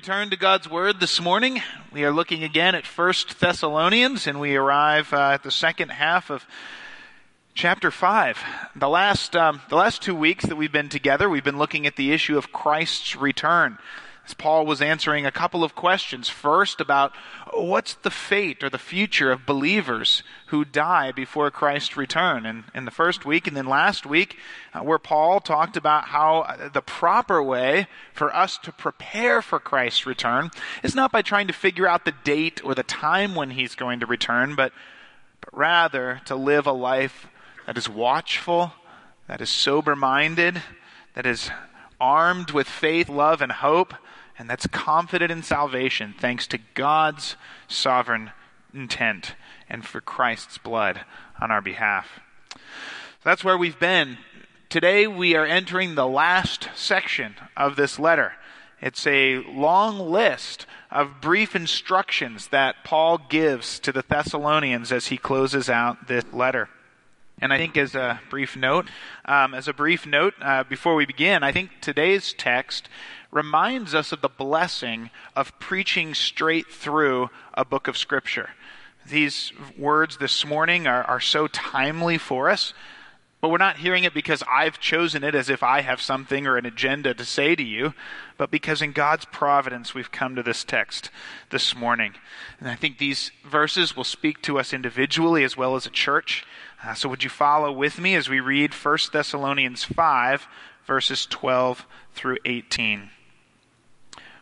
Return to God's Word this morning. We are looking again at First Thessalonians, and we arrive uh, at the second half of chapter five. The last um, the last two weeks that we've been together, we've been looking at the issue of Christ's return. Paul was answering a couple of questions. First, about what's the fate or the future of believers who die before Christ's return. And in the first week, and then last week, uh, where Paul talked about how uh, the proper way for us to prepare for Christ's return is not by trying to figure out the date or the time when he's going to return, but, but rather to live a life that is watchful, that is sober minded, that is armed with faith, love, and hope and that's confident in salvation thanks to God's sovereign intent and for Christ's blood on our behalf. So that's where we've been. Today we are entering the last section of this letter. It's a long list of brief instructions that Paul gives to the Thessalonians as he closes out this letter. And I think, as a brief note, um, as a brief note uh, before we begin, I think today's text reminds us of the blessing of preaching straight through a book of Scripture. These words this morning are, are so timely for us, but we're not hearing it because I've chosen it as if I have something or an agenda to say to you, but because in God's providence we've come to this text this morning. And I think these verses will speak to us individually as well as a church. Uh, so would you follow with me as we read 1 Thessalonians 5, verses 12 through 18?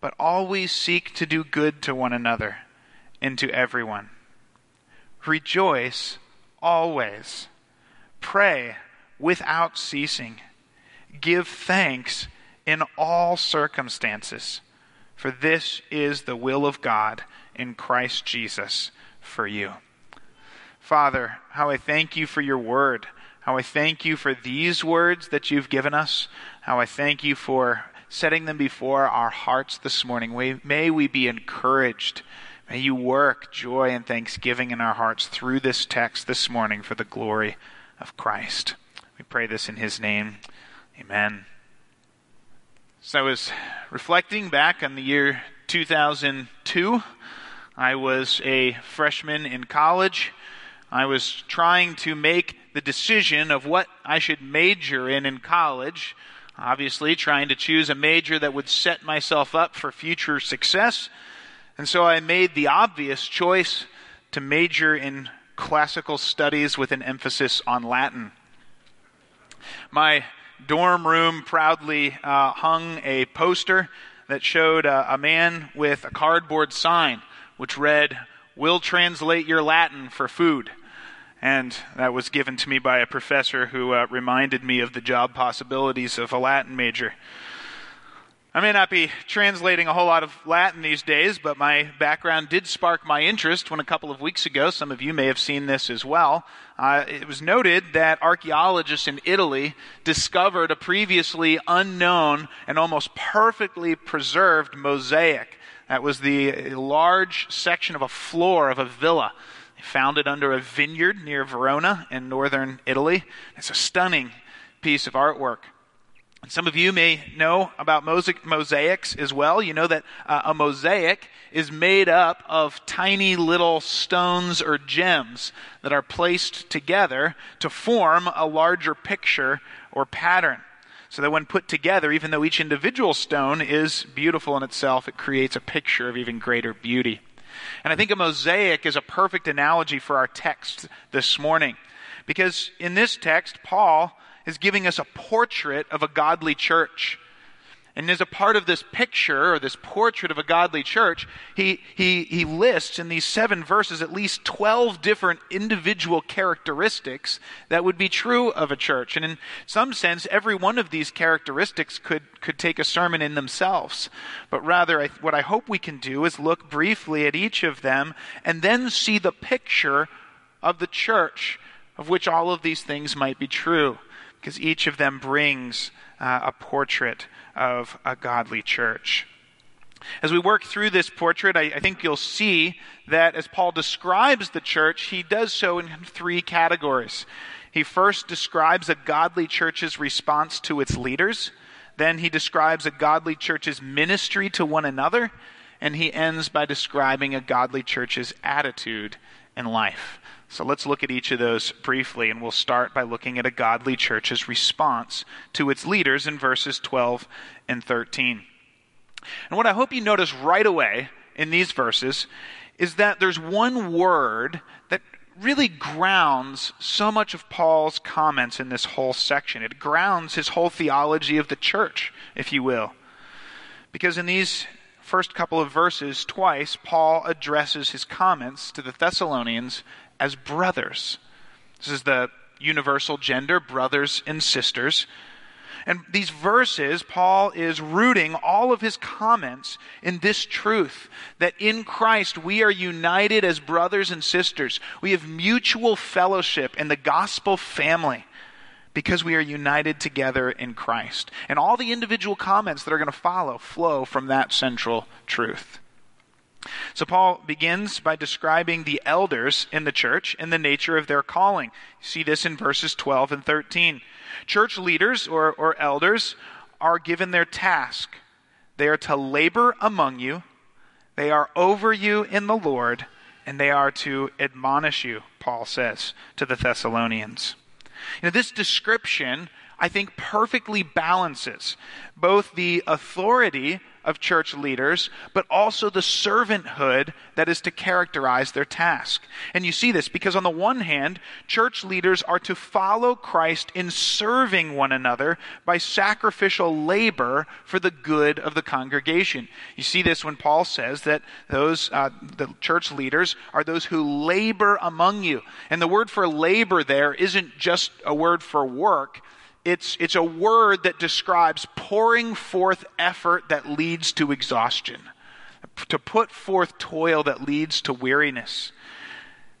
but always seek to do good to one another and to everyone. Rejoice always. Pray without ceasing. Give thanks in all circumstances, for this is the will of God in Christ Jesus for you. Father, how I thank you for your word. How I thank you for these words that you've given us. How I thank you for setting them before our hearts this morning. May we be encouraged. May you work joy and thanksgiving in our hearts through this text this morning for the glory of Christ. We pray this in his name. Amen. So I was reflecting back on the year 2002. I was a freshman in college. I was trying to make the decision of what I should major in in college obviously trying to choose a major that would set myself up for future success. And so I made the obvious choice to major in classical studies with an emphasis on Latin. My dorm room proudly uh, hung a poster that showed uh, a man with a cardboard sign which read, We'll translate your Latin for food. And that was given to me by a professor who uh, reminded me of the job possibilities of a Latin major. I may not be translating a whole lot of Latin these days, but my background did spark my interest when a couple of weeks ago, some of you may have seen this as well, uh, it was noted that archaeologists in Italy discovered a previously unknown and almost perfectly preserved mosaic. That was the large section of a floor of a villa found it under a vineyard near Verona in northern Italy. It's a stunning piece of artwork. Some of you may know about mosaics as well. You know that uh, a mosaic is made up of tiny little stones or gems that are placed together to form a larger picture or pattern. So that when put together, even though each individual stone is beautiful in itself, it creates a picture of even greater beauty. And I think a mosaic is a perfect analogy for our text this morning. Because in this text, Paul is giving us a portrait of a godly church. And as a part of this picture or this portrait of a godly church, he, he, he lists in these seven verses at least 12 different individual characteristics that would be true of a church. And in some sense, every one of these characteristics could, could take a sermon in themselves. But rather, I, what I hope we can do is look briefly at each of them and then see the picture of the church of which all of these things might be true, because each of them brings uh, a portrait of a godly church. As we work through this portrait, I, I, think you'll see that as Paul describes the church, he does so in three categories. He first describes a godly church's response to its leaders, then he describes a godly church's ministry to one another, and he ends by describing a godly church's attitude in life. So let's look at each of those briefly, and we'll start by looking at a godly church's response to its leaders in verses 12 and 13. And what I hope you notice right away in these verses is that there's one word that really grounds so much of Paul's comments in this whole section. It grounds his whole theology of the church, if you will. Because in these first couple of verses, twice, Paul addresses his comments to the Thessalonians as brothers. This is the universal gender, brothers and sisters. And these verses, Paul is rooting all of his comments in this truth that in Christ we are united as brothers and sisters. We have mutual fellowship in the gospel family because we are united together in Christ. And all the individual comments that are going to follow flow from that central truth. So, Paul begins by describing the elders in the church and the nature of their calling. You see this in verses 12 and 13. Church leaders or, or elders are given their task. They are to labor among you, they are over you in the Lord, and they are to admonish you, Paul says to the Thessalonians. You know, this description, I think, perfectly balances both the authority of church leaders, but also the servanthood that is to characterize their task. And you see this because, on the one hand, church leaders are to follow Christ in serving one another by sacrificial labor for the good of the congregation. You see this when Paul says that those, uh, the church leaders are those who labor among you. And the word for labor there isn't just a word for work it's, it's a word that describes pouring forth effort that leads to exhaustion, to put forth toil that leads to weariness.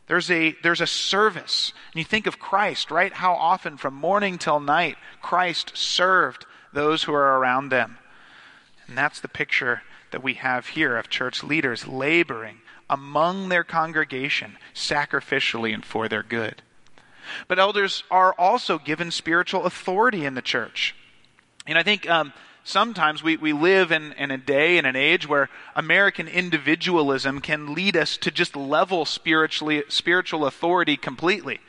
There's a, there's a service. And you think of Christ, right? How often from morning till night Christ served those who are around them. And that's the picture that we have here of church leaders laboring among their congregation sacrificially and for their good. But elders are also given spiritual authority in the church. And I think um, sometimes we, we live in, in a day and an age where American individualism can lead us to just level spiritually, spiritual authority completely.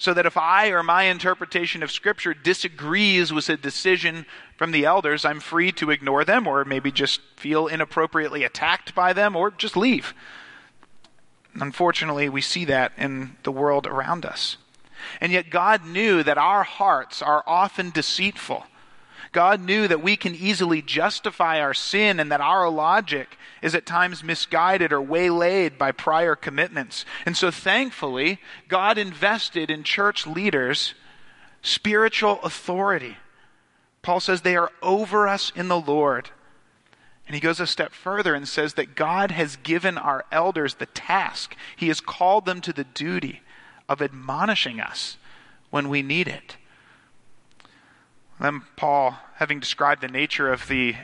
So that if I or my interpretation of Scripture disagrees with a decision from the elders, I'm free to ignore them or maybe just feel inappropriately attacked by them or just leave. Unfortunately, we see that in the world around us. And yet, God knew that our hearts are often deceitful. God knew that we can easily justify our sin and that our logic is at times misguided or waylaid by prior commitments. And so, thankfully, God invested in church leaders spiritual authority. Paul says they are over us in the Lord. And he goes a step further and says that God has given our elders the task, He has called them to the duty of admonishing us when we need it. Then Paul, having described the nature of the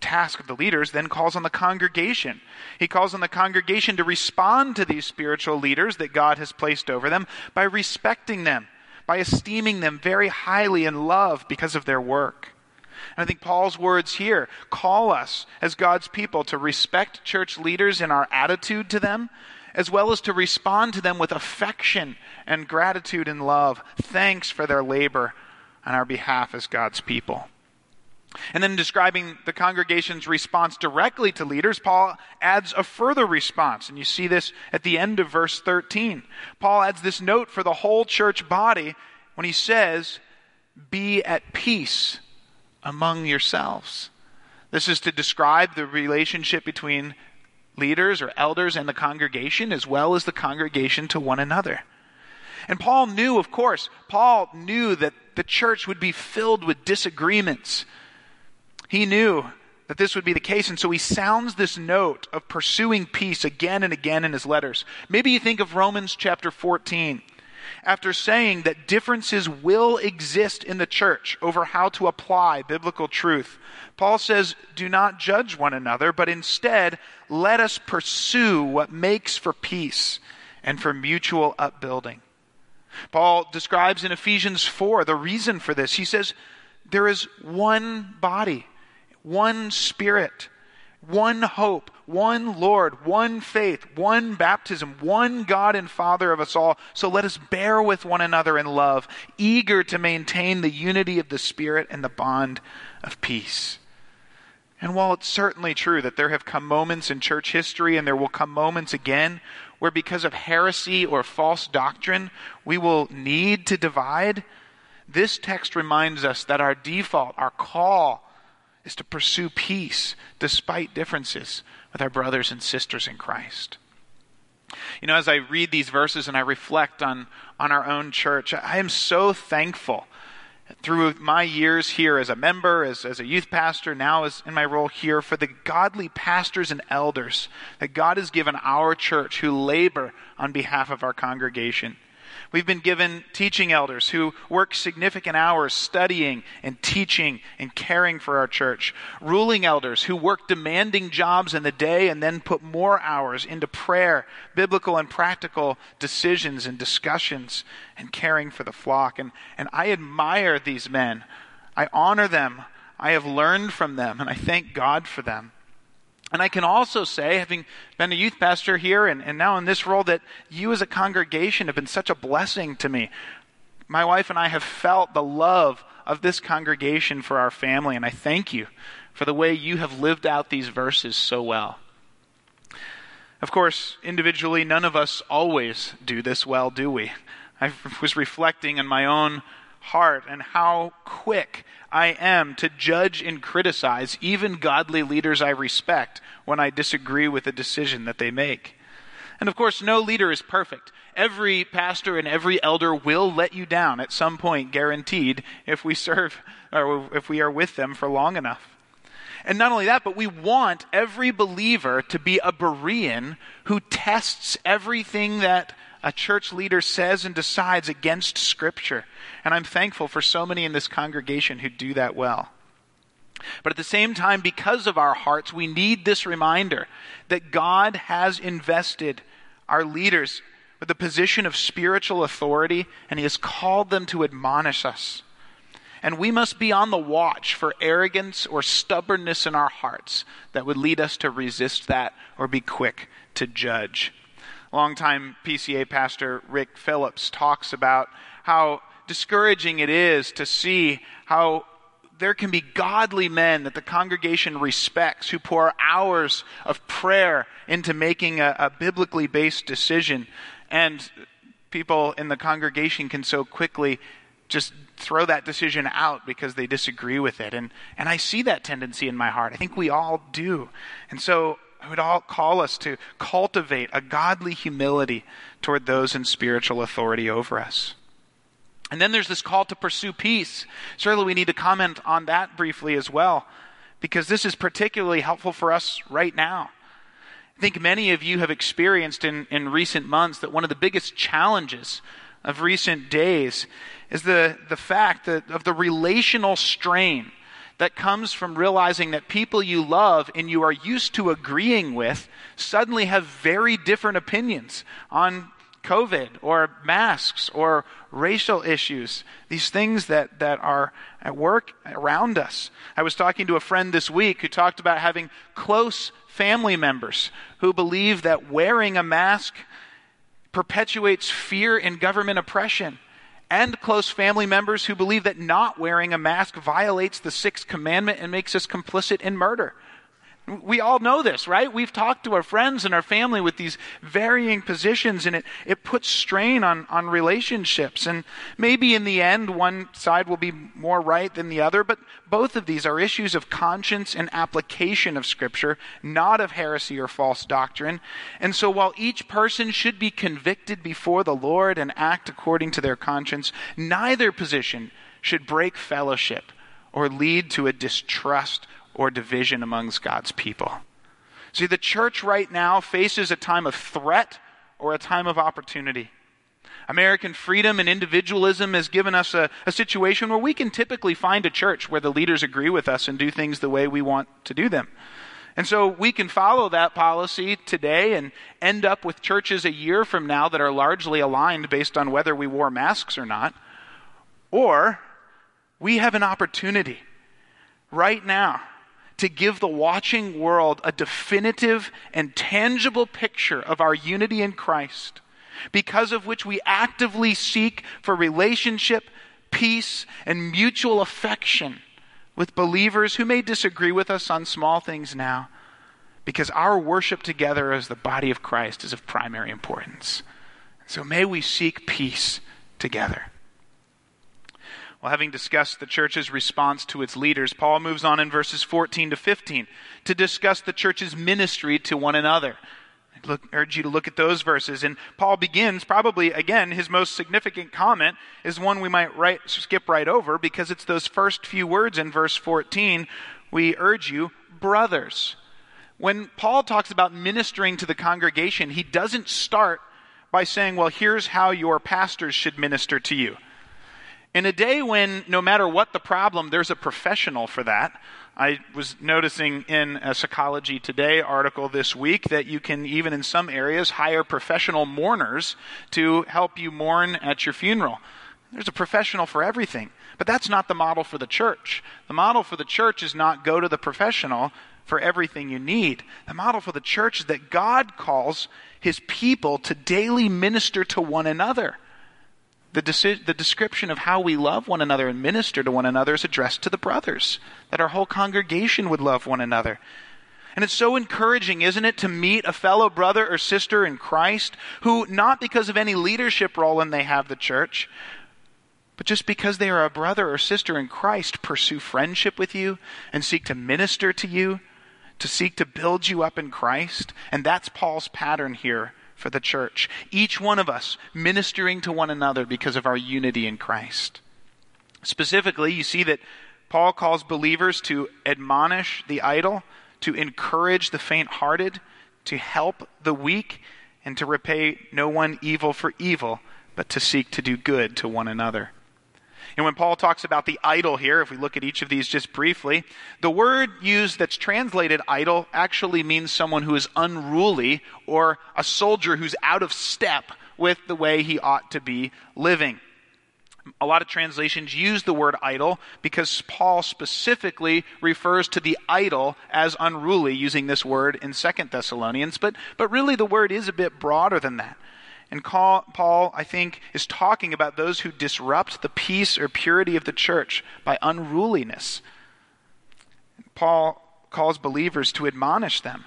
task of the leaders, then calls on the congregation. He calls on the congregation to respond to these spiritual leaders that God has placed over them by respecting them, by esteeming them very highly in love because of their work. And I think Paul's words here call us as God's people to respect church leaders in our attitude to them, as well as to respond to them with affection and gratitude and love, thanks for their labor on our behalf as God's people. And then describing the congregation's response directly to leaders, Paul adds a further response. And you see this at the end of verse 13. Paul adds this note for the whole church body when he says, Be at peace among yourselves. This is to describe the relationship between leaders or elders and the congregation, as well as the congregation to one another. And Paul knew, of course, Paul knew that the church would be filled with disagreements. He knew that this would be the case, and so he sounds this note of pursuing peace again and again in his letters. Maybe you think of Romans chapter 14 after saying that differences will exist in the church over how to apply biblical truth, Paul says, Do not judge one another, but instead let us pursue what makes for peace and for mutual upbuilding. Paul describes in Ephesians 4 the reason for this. He says, There is one body, one spirit one hope, one Lord, one faith, one baptism, one God and Father of us all. So let us bear with one another in love, eager to maintain the unity of the Spirit and the bond of peace. And while it's certainly true that there have come moments in church history and there will come moments again where because of heresy or false doctrine we will need to divide, this text reminds us that our default, our call, is to pursue peace despite differences with our brothers and sisters in Christ. You know, as I read these verses and I reflect on, on our own church, I am so thankful through my years here as a member, as, as a youth pastor, now as in my role here, for the godly pastors and elders that God has given our church who labor on behalf of our congregation. We've been given teaching elders who work significant hours studying and teaching and caring for our church. Ruling elders who work demanding jobs in the day and then put more hours into prayer, biblical and practical decisions and discussions and caring for the flock. And, and I admire these men. I honor them. I have learned from them, and I thank God for them. And I can also say, having been a youth pastor here and, and now in this role, that you as a congregation have been such a blessing to me. My wife and I have felt the love of this congregation for our family, and I thank you for the way you have lived out these verses so well. Of course, individually, none of us always do this well, do we? I was reflecting on my own heart and how quick I am to judge and criticize even godly leaders I respect when I disagree with a decision that they make. And of course, no leader is perfect. Every pastor and every elder will let you down at some point, guaranteed, if we serve or if we are with them for long enough. And not only that, but we want every believer to be a Berean who tests everything that a church leader says and decides against Scripture. And I'm thankful for so many in this congregation who do that well. But at the same time, because of our hearts, we need this reminder that God has invested our leaders with a position of spiritual authority, and He has called them to admonish us. And we must be on the watch for arrogance or stubbornness in our hearts that would lead us to resist that or be quick to judge. Longtime PCA pastor Rick Phillips talks about how discouraging it is to see how there can be godly men that the congregation respects who pour hours of prayer into making a, a, biblically based decision. And people in the congregation can so quickly just throw that decision out because they disagree with it. And, and I see that tendency in my heart. I think we all do. And so Would all call us to cultivate a godly humility toward those in spiritual authority over us. And then there's this call to pursue peace. Certainly, we need to comment on that briefly as well, because this is particularly helpful for us right now. I think many of you have experienced in, in recent months that one of the biggest challenges of recent days is the, the fact that, of the relational strain that comes from realizing that people you love and you are used to agreeing with suddenly have very different opinions on COVID or masks or racial issues, these things that, that are at work around us. I was talking to a friend this week who talked about having close family members who believe that wearing a mask perpetuates fear and government oppression. And close family members who believe that not wearing a mask violates the sixth commandment and makes us complicit in murder. We all know this, right? We've talked to our friends and our family with these varying positions, and it, it puts strain on, on relationships. And maybe in the end, one side will be more right than the other, but both of these are issues of conscience and application of Scripture, not of heresy or false doctrine. And so while each person should be convicted before the Lord and act according to their conscience, neither position should break fellowship or lead to a distrust or division amongst God's people. See, the church right now faces a time of threat or a time of opportunity. American freedom and individualism has given us a, a, situation where we can typically find a church where the leaders agree with us and do things the way we want to do them. And so we can follow that policy today and end up with churches a year from now that are largely aligned based on whether we wore masks or not. Or we have an opportunity right now to give the watching world a definitive and tangible picture of our unity in Christ, because of which we actively seek for relationship, peace, and mutual affection with believers who may disagree with us on small things now, because our worship together as the body of Christ is of primary importance. So may we seek peace together. Well, having discussed the church's response to its leaders, Paul moves on in verses 14 to 15 to discuss the church's ministry to one another. I look, urge you to look at those verses. And Paul begins, probably, again, his most significant comment is one we might skip right over because it's those first few words in verse 14. We urge you, brothers. When Paul talks about ministering to the congregation, he doesn't start by saying, well, here's how your pastors should minister to you. In a day when no matter what the problem, there's a professional for that. I was noticing in a Psychology Today article this week that you can, even in some areas, hire professional mourners to help you mourn at your funeral. There's a professional for everything. But that's not the model for the church. The model for the church is not go to the professional for everything you need. The model for the church is that God calls his people to daily minister to one another. The, deci- the description of how we love one another and minister to one another is addressed to the brothers, that our whole congregation would love one another. And it's so encouraging, isn't it, to meet a fellow brother or sister in Christ who, not because of any leadership role in they have the church, but just because they are a brother or sister in Christ, pursue friendship with you and seek to minister to you, to seek to build you up in Christ. And that's Paul's pattern here for the church. Each one of us ministering to one another because of our unity in Christ. Specifically, you see that Paul calls believers to admonish the idle, to encourage the faint hearted, to help the weak, and to repay no one evil for evil, but to seek to do good to one another. And when Paul talks about the idle here, if we look at each of these just briefly, the word used that's translated idle actually means someone who is unruly or a soldier who's out of step with the way he ought to be living. A lot of translations use the word idle because Paul specifically refers to the idle as unruly using this word in Second Thessalonians, but, but really the word is a bit broader than that. And Paul, I think, is talking about those who disrupt the peace or purity of the church by unruliness. Paul calls believers to admonish them.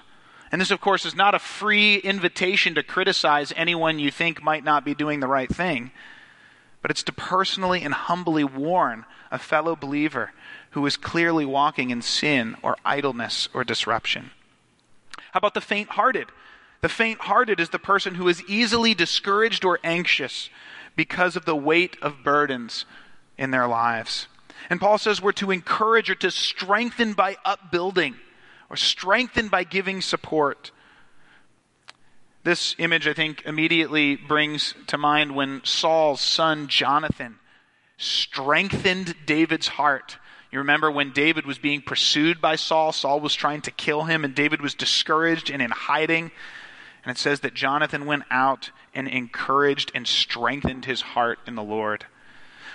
And this, of course, is not a free invitation to criticize anyone you think might not be doing the right thing, but it's to personally and humbly warn a fellow believer who is clearly walking in sin or idleness or disruption. How about the faint hearted? The faint hearted is the person who is easily discouraged or anxious because of the weight of burdens in their lives. And Paul says we're to encourage or to strengthen by upbuilding or strengthen by giving support. This image, I think, immediately brings to mind when Saul's son Jonathan strengthened David's heart. You remember when David was being pursued by Saul, Saul was trying to kill him, and David was discouraged and in hiding. And it says that Jonathan went out and encouraged and strengthened his heart in the Lord.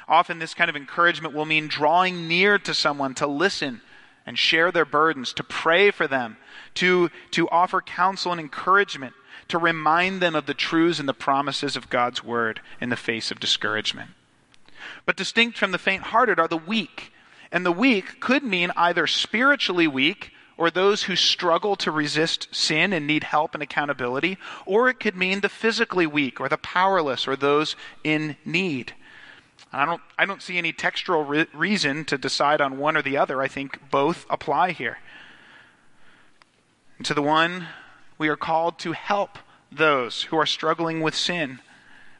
Often, this kind of encouragement will mean drawing near to someone to listen and share their burdens, to pray for them, to, to offer counsel and encouragement, to remind them of the truths and the promises of God's word in the face of discouragement. But distinct from the faint hearted are the weak. And the weak could mean either spiritually weak, or those who struggle to resist sin and need help and accountability, or it could mean the physically weak, or the powerless, or those in need. I don't, I don't see any textual re- reason to decide on one or the other. I think both apply here. And to the one, we are called to help those who are struggling with sin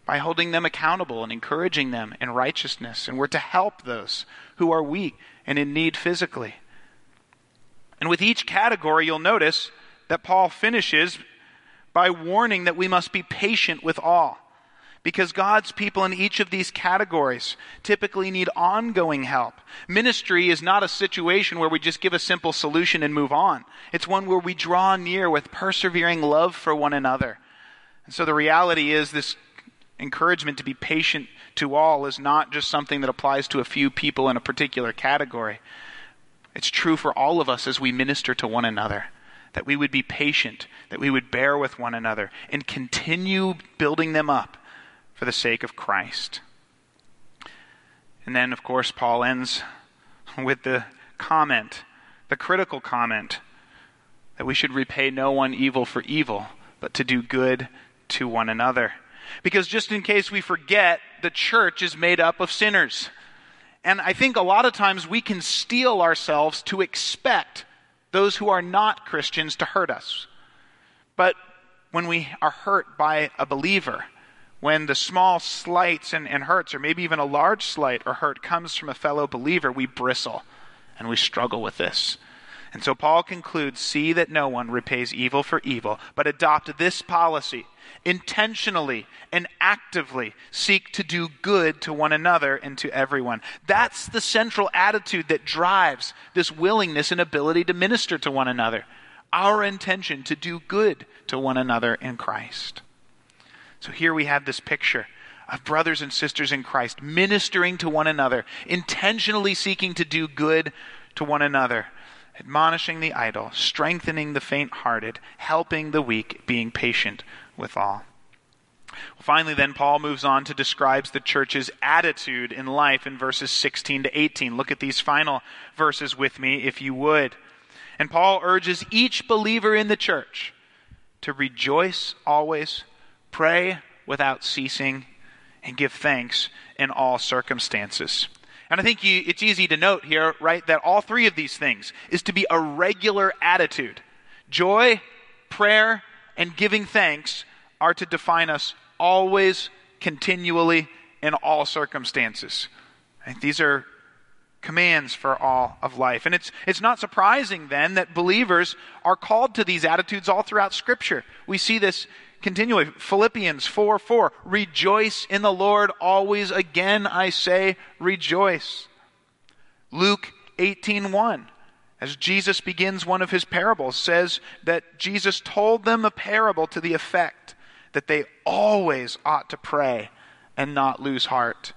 by holding them accountable and encouraging them in righteousness. And we're to help those who are weak and in need physically. And with each category, you'll notice that Paul finishes by warning that we must be patient with all. Because God's people in each of these categories typically need ongoing help. Ministry is not a situation where we just give a simple solution and move on. It's one where we draw near with persevering love for one another. And so the reality is this encouragement to be patient to all is not just something that applies to a few people in a particular category. It's true for all of us as we minister to one another. That we would be patient, that we would bear with one another, and continue building them up for the sake of Christ. And then, of course, Paul ends with the comment, the critical comment, that we should repay no one evil for evil, but to do good to one another. Because just in case we forget, the church is made up of sinners. And I think a lot of times we can steel ourselves to expect those who are not Christians to hurt us. But when we are hurt by a believer, when the small slights and, and hurts, or maybe even a large slight or hurt, comes from a fellow believer, we bristle and we struggle with this. And so Paul concludes see that no one repays evil for evil, but adopt this policy intentionally and actively seek to do good to one another and to everyone. That's the central attitude that drives this willingness and ability to minister to one another. Our intention to do good to one another in Christ. So here we have this picture of brothers and sisters in Christ ministering to one another, intentionally seeking to do good to one another, admonishing the idle, strengthening the faint hearted, helping the weak, being patient with all. Finally, then, Paul moves on to describes the church's attitude in life in verses 16 to 18. Look at these final verses with me, if you would. And Paul urges each believer in the church to rejoice always, pray without ceasing, and give thanks in all circumstances. And I think you, it's easy to note here, right, that all three of these things is to be a regular attitude. Joy, prayer, and giving thanks are to define us always, continually, in all circumstances. these are commands for all of life. And it's, it's not surprising then that believers are called to these attitudes all throughout Scripture. We see this continually. Philippians 4 4. Rejoice in the Lord always. Again, I say, rejoice. Luke 18 1 as Jesus begins one of his parables, says that Jesus told them a parable to the effect that they always ought to pray and not lose heart.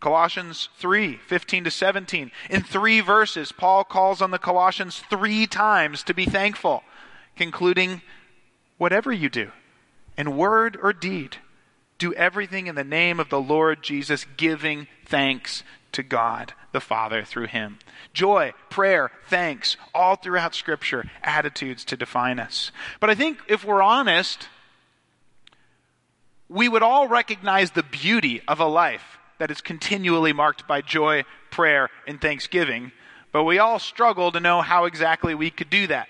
Colossians 3 15 to 17. In three verses, Paul calls on the Colossians three times to be thankful, concluding, Whatever you do, in word or deed, do everything in the name of the Lord Jesus, giving thanks to God the Father through him. Joy, prayer, thanks, all throughout Scripture, attitudes to define us. But I think if we're honest, we would all recognize the beauty of a life that is continually marked by joy, prayer, and thanksgiving, but we all struggle to know how exactly we could do that.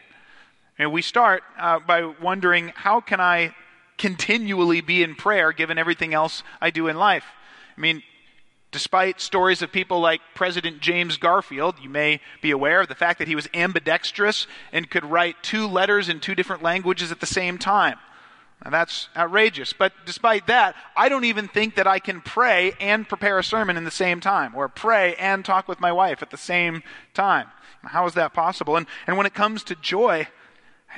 And we start uh, by wondering how can I continually be in prayer given everything else I do in life? I mean, Despite stories of people like President James Garfield, you may be aware of the fact that he was ambidextrous and could write two letters in two different languages at the same time. Now that's outrageous. But despite that, I don't even think that I can pray and prepare a sermon in the same time, or pray and talk with my wife at the same time. How is that possible? And, and when it comes to joy,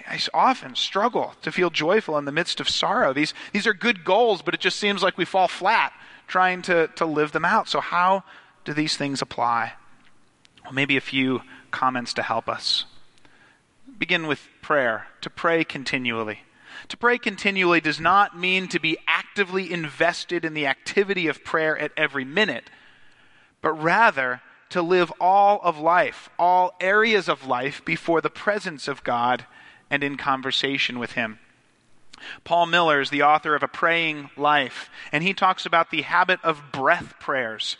I, I often struggle to feel joyful in the midst of sorrow. These, these are good goals, but it just seems like we fall flat trying to, to live them out. So, how do these things apply? Well, maybe a few comments to help us. Begin with prayer, to pray continually. To pray continually does not mean to be actively invested in the activity of prayer at every minute, but rather to live all of life, all areas of life before the presence of God and in conversation with Him. Paul Miller is the author of A Praying Life, and he talks about the habit of breath prayers,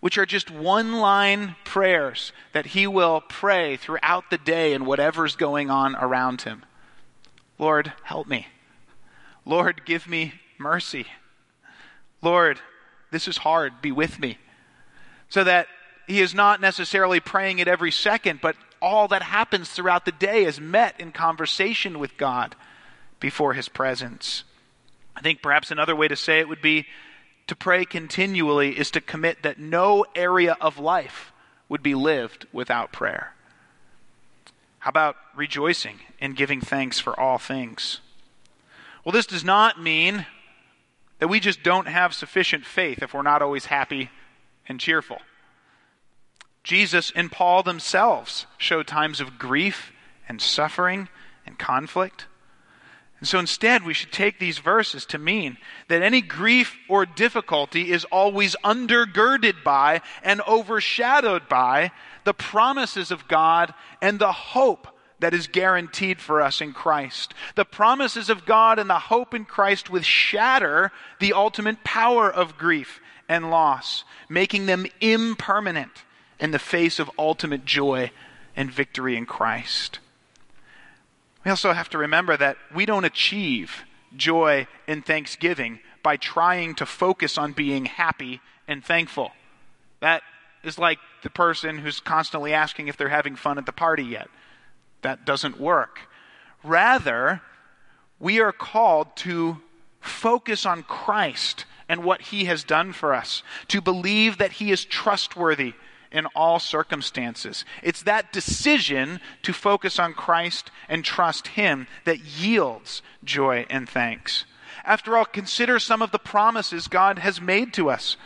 which are just one line prayers that he will pray throughout the day and whatever's going on around him. Lord, help me. Lord, give me mercy. Lord, this is hard. Be with me. So that he is not necessarily praying it every second, but all that happens throughout the day is met in conversation with God before his presence. I think perhaps another way to say it would be to pray continually is to commit that no area of life would be lived without prayer. How about rejoicing and giving thanks for all things? Well, this does not mean that we just don't have sufficient faith if we're not always happy and cheerful. Jesus and Paul themselves showed times of grief and suffering and conflict. And so instead, we should take these verses to mean that any grief or difficulty is always undergirded by and overshadowed by the promises of God and the hope that is guaranteed for us in Christ. The promises of God and the hope in Christ would shatter the ultimate power of grief and loss, making them impermanent in the face of ultimate joy and victory in Christ. We also have to remember that we don't achieve joy and thanksgiving by trying to focus on being happy and thankful. That is like the person who's constantly asking if they're having fun at the party yet. That doesn't work. Rather, we are called to focus on Christ and what he has done for us, to believe that he is trustworthy in all circumstances. It's that decision to focus on Christ and trust him that yields joy and thanks. After all, consider some of the promises God has made to us.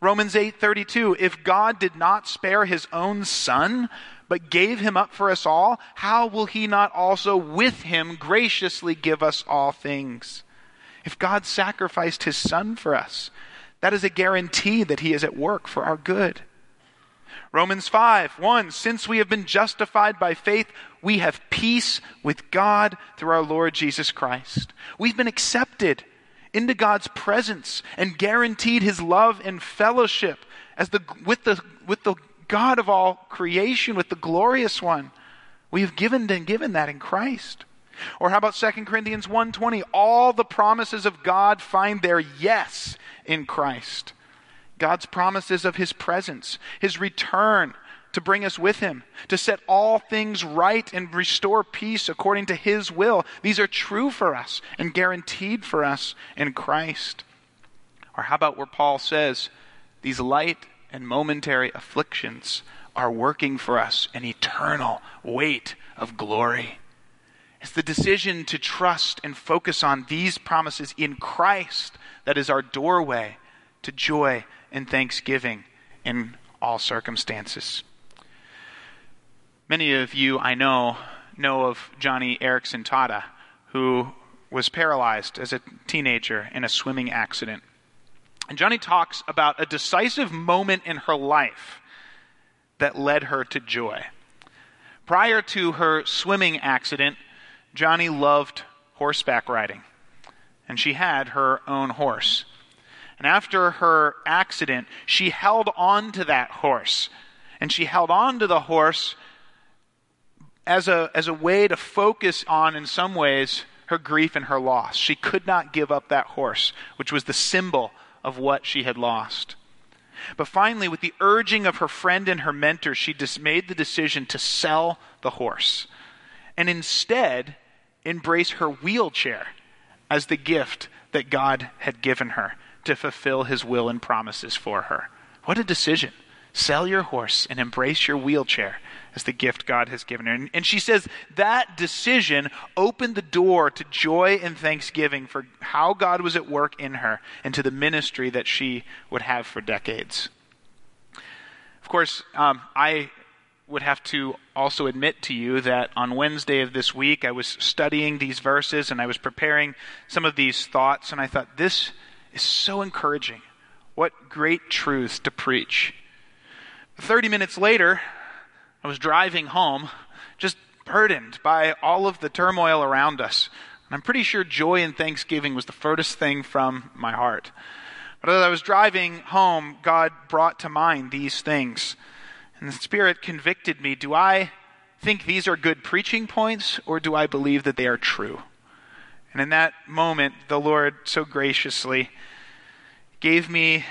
Romans 8:32 If God did not spare his own son but gave him up for us all, how will he not also with him graciously give us all things? If God sacrificed his son for us, that is a guarantee that he is at work for our good. Romans 5 1 Since we have been justified by faith, we have peace with God through our Lord Jesus Christ. We've been accepted into God's presence and guaranteed his love and fellowship as the, with, the, with the God of all creation, with the glorious one. We have given and given that in Christ. Or how about 2 Corinthians 1:20 all the promises of God find their yes in Christ. God's promises of his presence, his return to bring us with him, to set all things right and restore peace according to his will. These are true for us and guaranteed for us in Christ. Or how about where Paul says, these light and momentary afflictions are working for us an eternal weight of glory. It's the decision to trust and focus on these promises in Christ that is our doorway to joy and thanksgiving in all circumstances. Many of you I know know of Joni Eareckson Tada, who was paralyzed as a teenager in a swimming accident. And Joni talks about a decisive moment in her life that led her to joy. Prior to her swimming accident, Joni loved horseback riding, and she had her own horse. And after her accident, she held on to that horse. And she held on to the horse as a, as a way to focus on, in some ways, her grief and her loss. She could not give up that horse, which was the symbol of what she had lost. But finally, with the urging of her friend and her mentor, she made the decision to sell the horse and instead embrace her wheelchair as the gift that God had given her to fulfill his will and promises for her. What a decision. Sell your horse and embrace your wheelchair as the gift God has given her. And, and, she says that decision opened the door to joy and thanksgiving for how God was at work in her and to the ministry that she would have for decades. Of course, um, I would have to also admit to you that on Wednesday of this week, I was studying these verses and I was preparing some of these thoughts, and I thought, this is so encouraging. What great truths to preach 30 minutes later, I was driving home, just burdened by all of the turmoil around us. And I'm pretty sure joy and thanksgiving was the furthest thing from my heart. But as I was driving home, God brought to mind these things. And the Spirit convicted me do I think these are good preaching points, or do I believe that they are true? And in that moment, the Lord so graciously gave me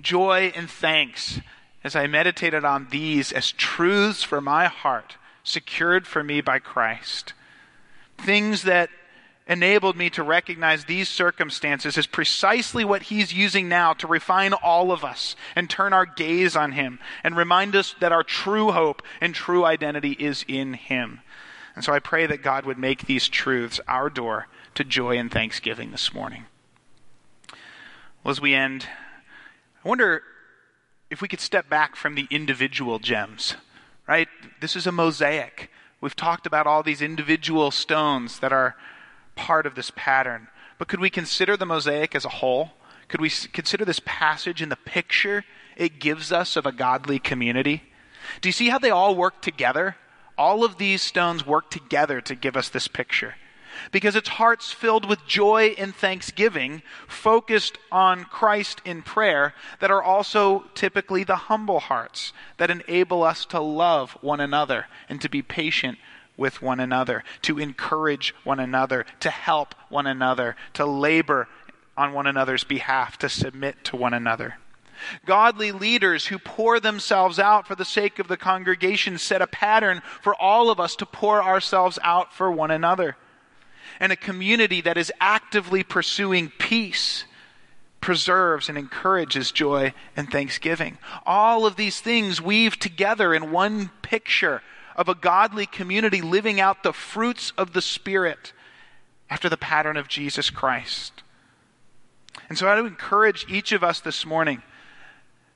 joy and thanks as I meditated on these as truths for my heart, secured for me by Christ. Things that enabled me to recognize these circumstances as precisely what He's using now to refine all of us and turn our gaze on Him and remind us that our true hope and true identity is in Him. And so I pray that God would make these truths our door to joy and thanksgiving this morning. Well, as we end, I wonder if we could step back from the individual gems, right? This is a mosaic. We've talked about all these individual stones that are part of this pattern. But could we consider the mosaic as a whole? Could we consider this passage in the picture it gives us of a godly community? Do you see how they all work together? All of these stones work together to give us this picture because it's hearts filled with joy and thanksgiving, focused on Christ in prayer, that are also typically the humble hearts that enable us to love one another and to be patient with one another, to encourage one another, to help one another, to labor on one another's behalf, to submit to one another. Godly leaders who pour themselves out for the sake of the congregation set a pattern for all of us to pour ourselves out for one another and a community that is actively pursuing peace preserves and encourages joy and thanksgiving. All of these things weave together in one picture of a godly community living out the fruits of the Spirit after the pattern of Jesus Christ. And so I would encourage each of us this morning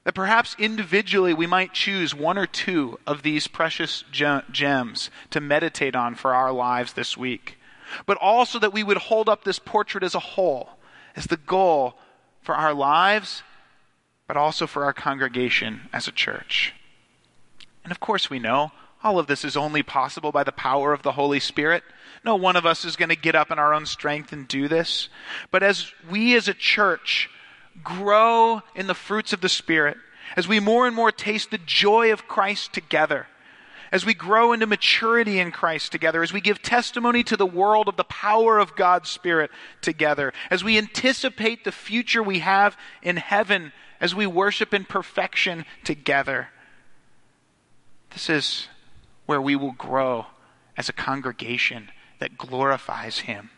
that perhaps individually we might choose one or two of these precious gems to meditate on for our lives this week but also that we would hold up this portrait as a whole, as the goal for our lives, but also for our congregation as a church. And of course, we know all of this is only possible by the power of the Holy Spirit. No one of us is going to get up in our own strength and do this. But as we as a church grow in the fruits of the Spirit, as we more and more taste the joy of Christ together, as we grow into maturity in Christ together, as we give testimony to the world of the power of God's Spirit together, as we anticipate the future we have in heaven as we worship in perfection together. This is where we will grow as a congregation that glorifies Him.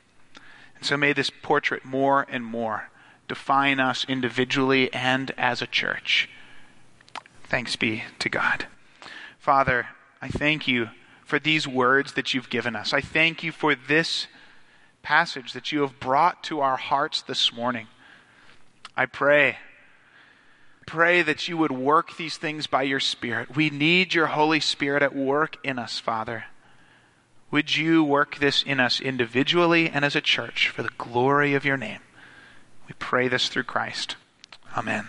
And so may this portrait more and more define us individually and as a church. Thanks be to God. Father, I thank you for these words that you've given us. I thank you for this passage that you have brought to our hearts this morning. I pray pray that you would work these things by your spirit. We need your Holy Spirit at work in us, Father. Would you work this in us individually and as a church for the glory of your name? We pray this through Christ. Amen.